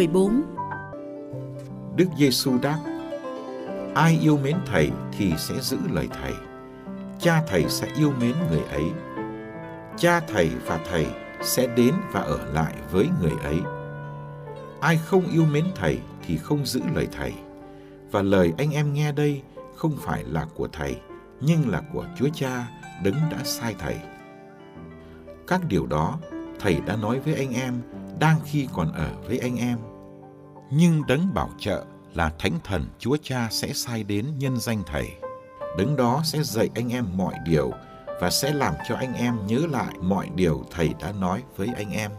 14 Đức Giêsu đáp: Ai yêu mến thầy thì sẽ giữ lời thầy. Cha thầy sẽ yêu mến người ấy. Cha thầy và thầy sẽ đến và ở lại với người ấy. Ai không yêu mến thầy thì không giữ lời thầy. Và lời anh em nghe đây không phải là của thầy, nhưng là của Chúa Cha đấng đã sai thầy. Các điều đó thầy đã nói với anh em đang khi còn ở với anh em. Nhưng đấng bảo trợ là Thánh Thần Chúa Cha sẽ sai đến nhân danh Thầy. Đấng đó sẽ dạy anh em mọi điều và sẽ làm cho anh em nhớ lại mọi điều Thầy đã nói với anh em.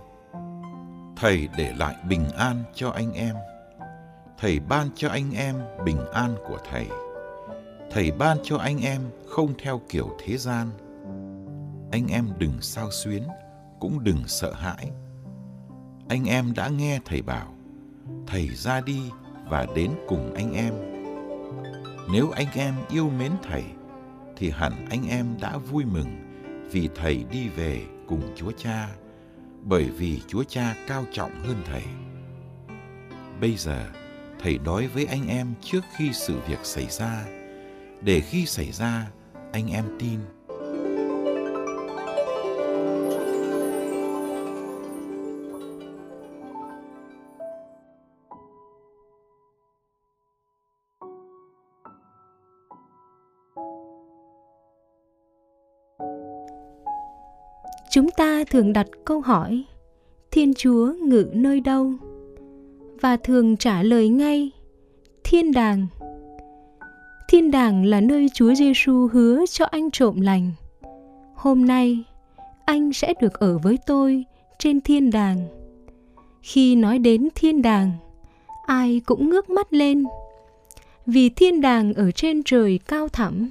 Thầy để lại bình an cho anh em. Thầy ban cho anh em bình an của Thầy. Thầy ban cho anh em không theo kiểu thế gian. Anh em đừng sao xuyến, cũng đừng sợ hãi anh em đã nghe thầy bảo thầy ra đi và đến cùng anh em. Nếu anh em yêu mến thầy, thì hẳn anh em đã vui mừng vì thầy đi về cùng chúa cha, bởi vì chúa cha cao trọng hơn thầy. Bây giờ, thầy nói với anh em trước khi sự việc xảy ra. Để khi xảy ra, anh em tin chúng ta thường đặt câu hỏi, thiên chúa ngự nơi đâu? Và thường trả lời ngay, thiên đàng. Thiên đàng là nơi chúa giêsu hứa cho anh trộm lành. Hôm nay, anh sẽ được ở với tôi trên thiên đàng. Khi nói đến thiên đàng, ai cũng ngước mắt lên, vì thiên đàng ở trên trời cao thẳm,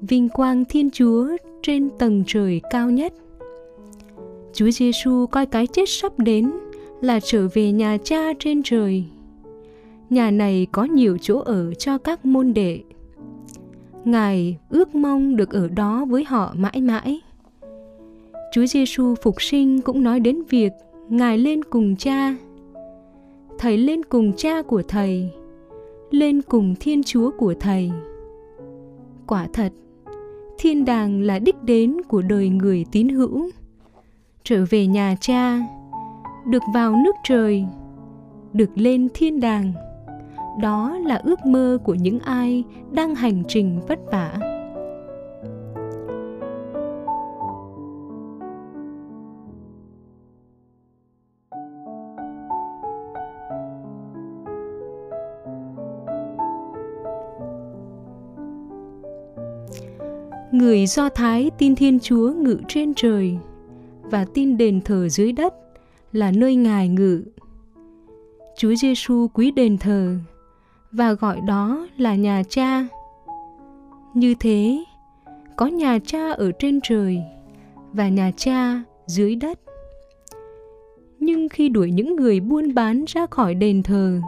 vinh quang thiên chúa trên tầng trời cao nhất. Chúa Giêsu coi cái chết sắp đến là trở về nhà cha trên trời. Nhà này có nhiều chỗ ở cho các môn đệ. Ngài ước mong được ở đó với họ mãi mãi. Chúa Giêsu phục sinh cũng nói đến việc Ngài lên cùng cha. Thầy lên cùng cha của thầy, lên cùng Thiên Chúa của thầy. Quả thật, thiên đàng là đích đến của đời người tín hữu trở về nhà cha, được vào nước trời, được lên thiên đàng. Đó là ước mơ của những ai đang hành trình vất vả. Người do thái tin thiên chúa ngự trên trời và tin đền thờ dưới đất là nơi Ngài ngự. Chúa Giêsu quý đền thờ và gọi đó là nhà cha. Như thế, có nhà cha ở trên trời và nhà cha dưới đất. Nhưng khi đuổi những người buôn bán ra khỏi đền thờ,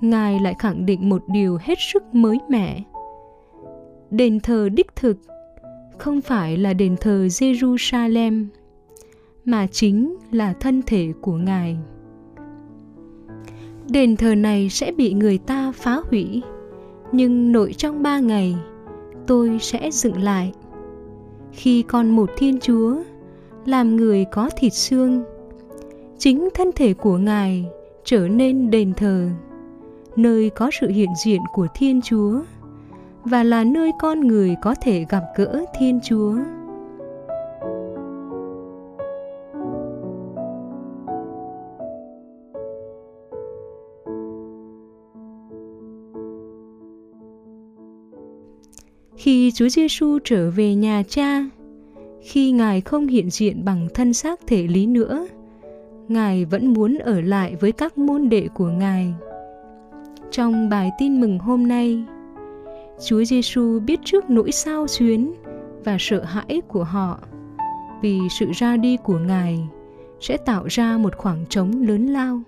Ngài lại khẳng định một điều hết sức mới mẻ. Đền thờ đích thực không phải là đền thờ Jerusalem mà chính là thân thể của ngài. Đền thờ này sẽ bị người ta phá hủy, nhưng nội trong ba ngày, tôi sẽ dựng lại. Khi con một thiên chúa, làm người có thịt xương, chính thân thể của ngài trở nên đền thờ, nơi có sự hiện diện của thiên chúa và là nơi con người có thể gặp gỡ thiên chúa. Khi Chúa Giêsu trở về nhà Cha, khi Ngài không hiện diện bằng thân xác thể lý nữa, Ngài vẫn muốn ở lại với các môn đệ của Ngài. Trong bài tin mừng hôm nay, Chúa Giêsu biết trước nỗi sao xuyến và sợ hãi của họ vì sự ra đi của Ngài sẽ tạo ra một khoảng trống lớn lao.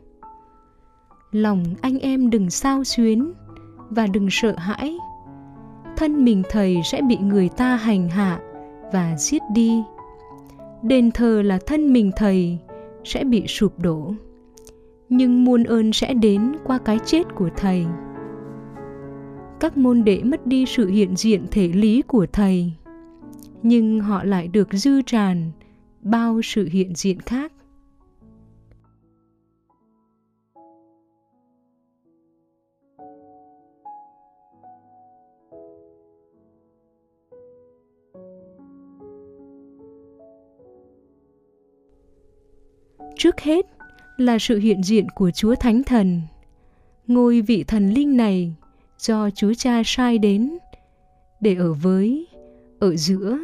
Lòng anh em đừng sao xuyến và đừng sợ hãi thân mình thầy sẽ bị người ta hành hạ và giết đi. Đền thờ là thân mình thầy sẽ bị sụp đổ. Nhưng muôn ơn sẽ đến qua cái chết của thầy. Các môn đệ mất đi sự hiện diện thể lý của thầy, nhưng họ lại được dư tràn bao sự hiện diện khác. Trước hết là sự hiện diện của Chúa Thánh Thần. Ngôi vị thần linh này do Chúa Cha sai đến để ở với, ở giữa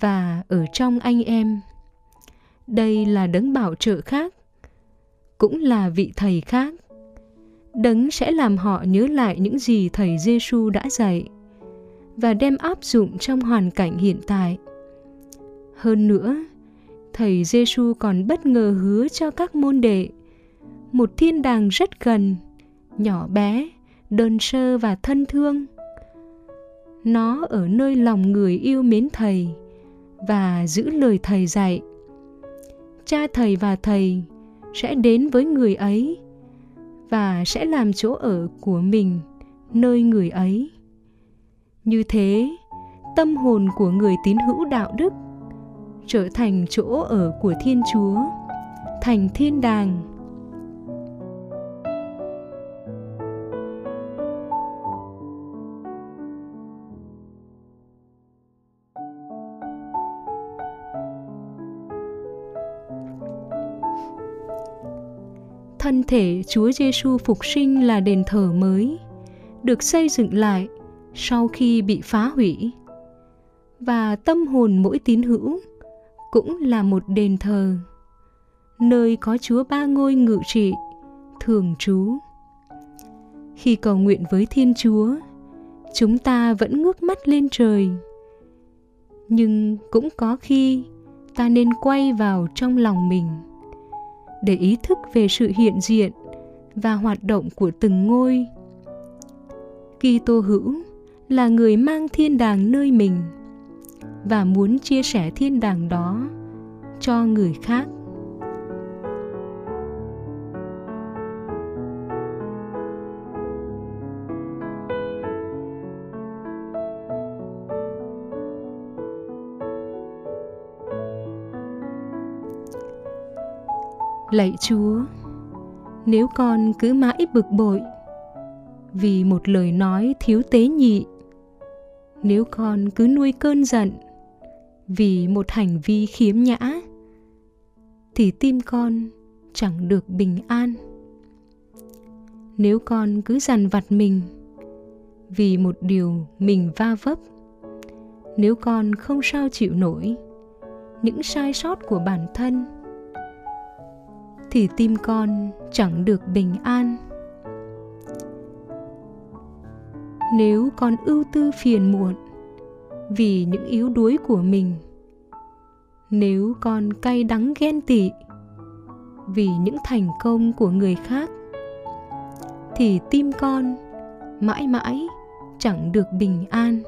và ở trong anh em. Đây là đấng bảo trợ khác, cũng là vị thầy khác. Đấng sẽ làm họ nhớ lại những gì thầy Giêsu đã dạy và đem áp dụng trong hoàn cảnh hiện tại. Hơn nữa, thầy Giêsu còn bất ngờ hứa cho các môn đệ một thiên đàng rất gần, nhỏ bé, đơn sơ và thân thương. Nó ở nơi lòng người yêu mến thầy và giữ lời thầy dạy. Cha thầy và thầy sẽ đến với người ấy và sẽ làm chỗ ở của mình nơi người ấy. Như thế, tâm hồn của người tín hữu đạo đức trở thành chỗ ở của Thiên Chúa, thành thiên đàng. Thân thể Chúa Giêsu phục sinh là đền thờ mới, được xây dựng lại sau khi bị phá hủy. Và tâm hồn mỗi tín hữu cũng là một đền thờ. Nơi có chúa ba ngôi ngự trị, thường trú. Khi cầu nguyện với thiên chúa, chúng ta vẫn ngước mắt lên trời. Nhưng cũng có khi ta nên quay vào trong lòng mình để ý thức về sự hiện diện và hoạt động của từng ngôi. Kitô hữu là người mang thiên đàng nơi mình và muốn chia sẻ thiên đàng đó cho người khác. Lạy chúa, nếu con cứ mãi bực bội vì một lời nói thiếu tế nhị nếu con cứ nuôi cơn giận vì một hành vi khiếm nhã, thì tim con chẳng được bình an. Nếu con cứ dằn vặt mình vì một điều mình va vấp, nếu con không sao chịu nổi những sai sót của bản thân, thì tim con chẳng được bình an. Nếu con ưu tư phiền muộn vì những yếu đuối của mình. Nếu con cay đắng ghen tị vì những thành công của người khác, thì tim con mãi mãi chẳng được bình an.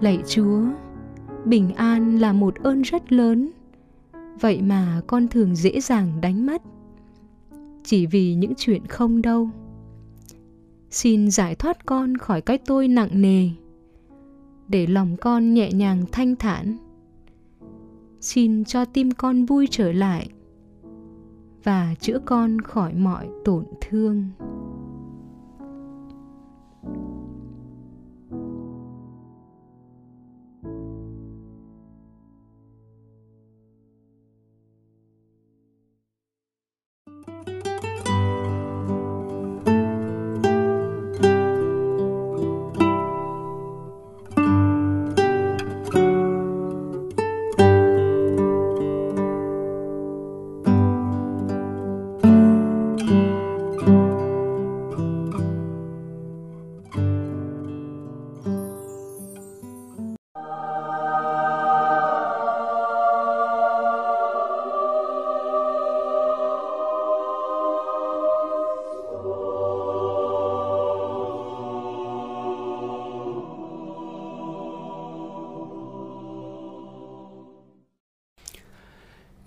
Lạy chúa, bình an là một ơn rất lớn vậy mà con thường dễ dàng đánh mất. Chỉ vì những chuyện không đâu. Xin giải thoát con khỏi cái tôi nặng nề. Để lòng con nhẹ nhàng thanh thản. Xin cho tim con vui trở lại. Và chữa con khỏi mọi tổn thương.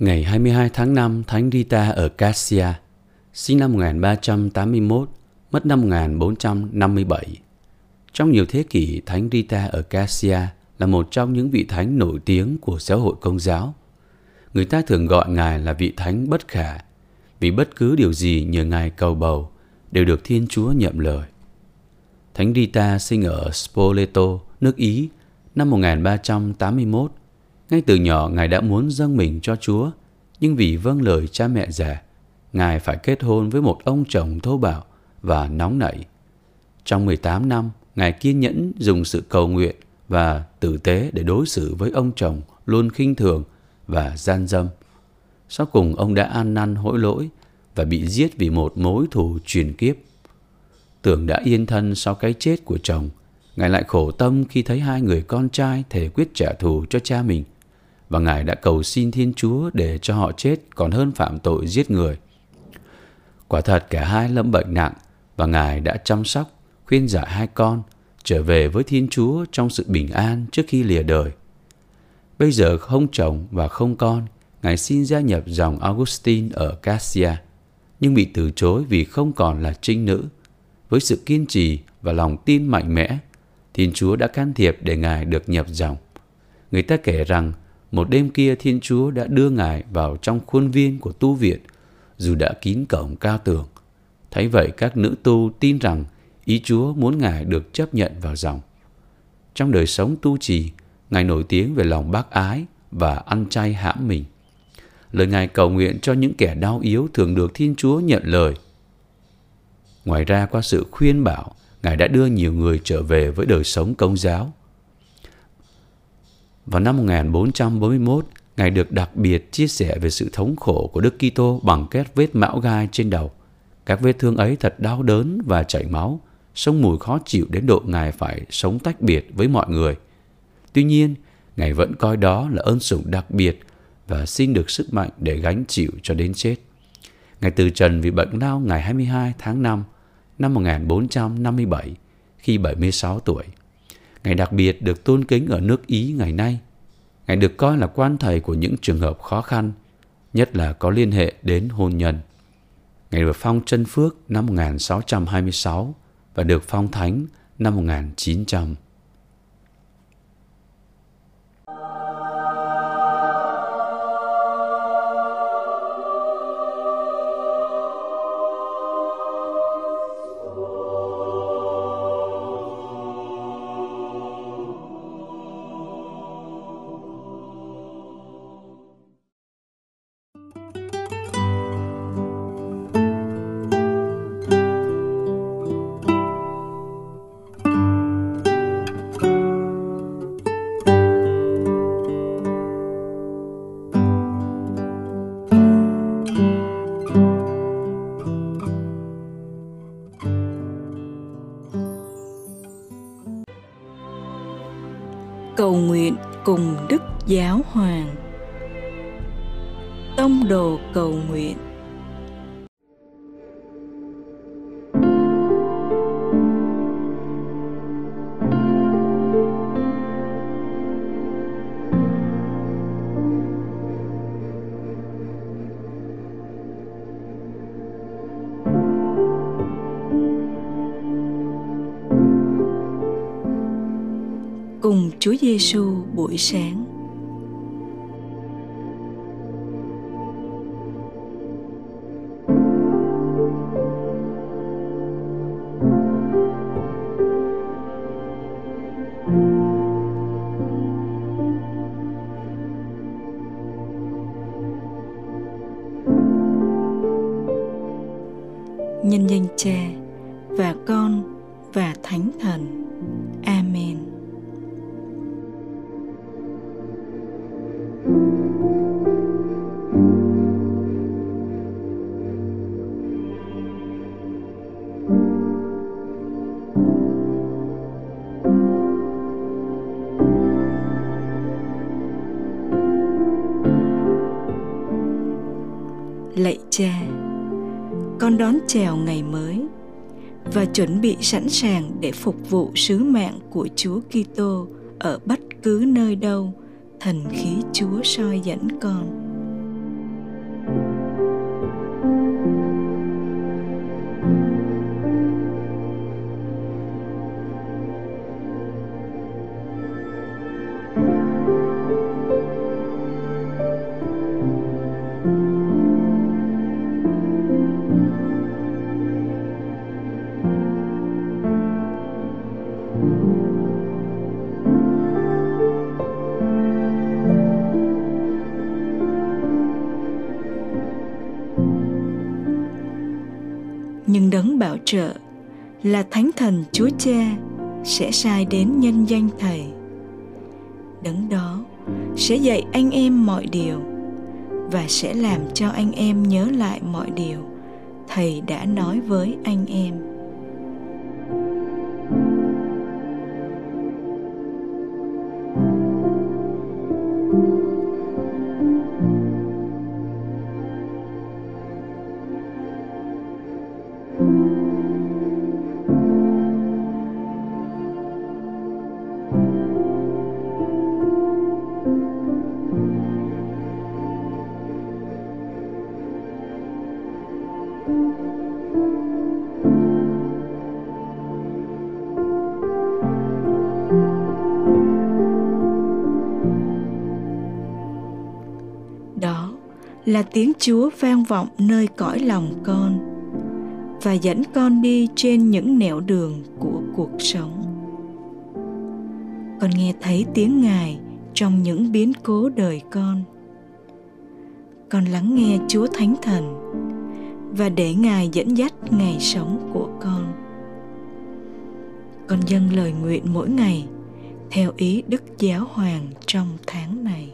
Ngày 22 tháng 5, Thánh Rita ở Cassia, sinh năm 1381, mất năm 1457. Trong nhiều thế kỷ, Thánh Rita ở Cassia là một trong những vị thánh nổi tiếng của giáo hội công giáo. Người ta thường gọi Ngài là vị thánh bất khả, vì bất cứ điều gì nhờ Ngài cầu bầu đều được Thiên Chúa nhậm lời. Thánh Rita sinh ở Spoleto, nước Ý, năm 1381 ngay từ nhỏ Ngài đã muốn dâng mình cho Chúa, nhưng vì vâng lời cha mẹ già, Ngài phải kết hôn với một ông chồng thô bạo và nóng nảy. Trong 18 năm, Ngài kiên nhẫn dùng sự cầu nguyện và tử tế để đối xử với ông chồng luôn khinh thường và gian dâm. Sau cùng ông đã ăn năn hối lỗi và bị giết vì một mối thù truyền kiếp. Tưởng đã yên thân sau cái chết của chồng, Ngài lại khổ tâm khi thấy hai người con trai thể quyết trả thù cho cha mình và Ngài đã cầu xin Thiên Chúa để cho họ chết còn hơn phạm tội giết người. Quả thật cả hai lâm bệnh nặng và Ngài đã chăm sóc, khuyên giải hai con trở về với Thiên Chúa trong sự bình an trước khi lìa đời. Bây giờ không chồng và không con, Ngài xin gia nhập dòng Augustine ở Cassia, nhưng bị từ chối vì không còn là trinh nữ. Với sự kiên trì và lòng tin mạnh mẽ, Thiên Chúa đã can thiệp để Ngài được nhập dòng. Người ta kể rằng một đêm kia Thiên Chúa đã đưa Ngài vào trong khuôn viên của tu viện, dù đã kín cổng cao tường. Thấy vậy các nữ tu tin rằng ý Chúa muốn Ngài được chấp nhận vào dòng. Trong đời sống tu trì, Ngài nổi tiếng về lòng bác ái và ăn chay hãm mình. Lời Ngài cầu nguyện cho những kẻ đau yếu thường được Thiên Chúa nhận lời. Ngoài ra qua sự khuyên bảo, Ngài đã đưa nhiều người trở về với đời sống công giáo – vào năm 1441, Ngài được đặc biệt chia sẻ về sự thống khổ của Đức Kitô bằng các vết mão gai trên đầu. Các vết thương ấy thật đau đớn và chảy máu, sông mùi khó chịu đến độ Ngài phải sống tách biệt với mọi người. Tuy nhiên, Ngài vẫn coi đó là ơn sủng đặc biệt và xin được sức mạnh để gánh chịu cho đến chết. Ngài từ trần vì bệnh lao ngày 22 tháng 5 năm 1457 khi 76 tuổi. Ngài đặc biệt được tôn kính ở nước Ý ngày nay. Ngài được coi là quan thầy của những trường hợp khó khăn, nhất là có liên hệ đến hôn nhân. Ngài được phong chân phước năm 1626 và được phong thánh năm 1900. Cùng Chúa Giêsu buổi sáng. Cha, con đón chào ngày mới và chuẩn bị sẵn sàng để phục vụ sứ mạng của Chúa Kitô ở bất cứ nơi đâu thần khí Chúa soi dẫn con. Là thánh thần chúa cha sẽ sai đến nhân danh thầy. Đấng đó sẽ dạy anh em mọi điều và sẽ làm cho anh em nhớ lại mọi điều thầy đã nói với anh em. Là tiếng chúa vang vọng nơi cõi lòng con và dẫn con đi trên những nẻo đường của cuộc sống. Con nghe thấy tiếng ngài trong những biến cố đời con. Con lắng nghe chúa thánh thần và để ngài dẫn dắt ngày sống của con. Con dâng lời nguyện mỗi ngày theo ý đức giáo hoàng trong tháng này.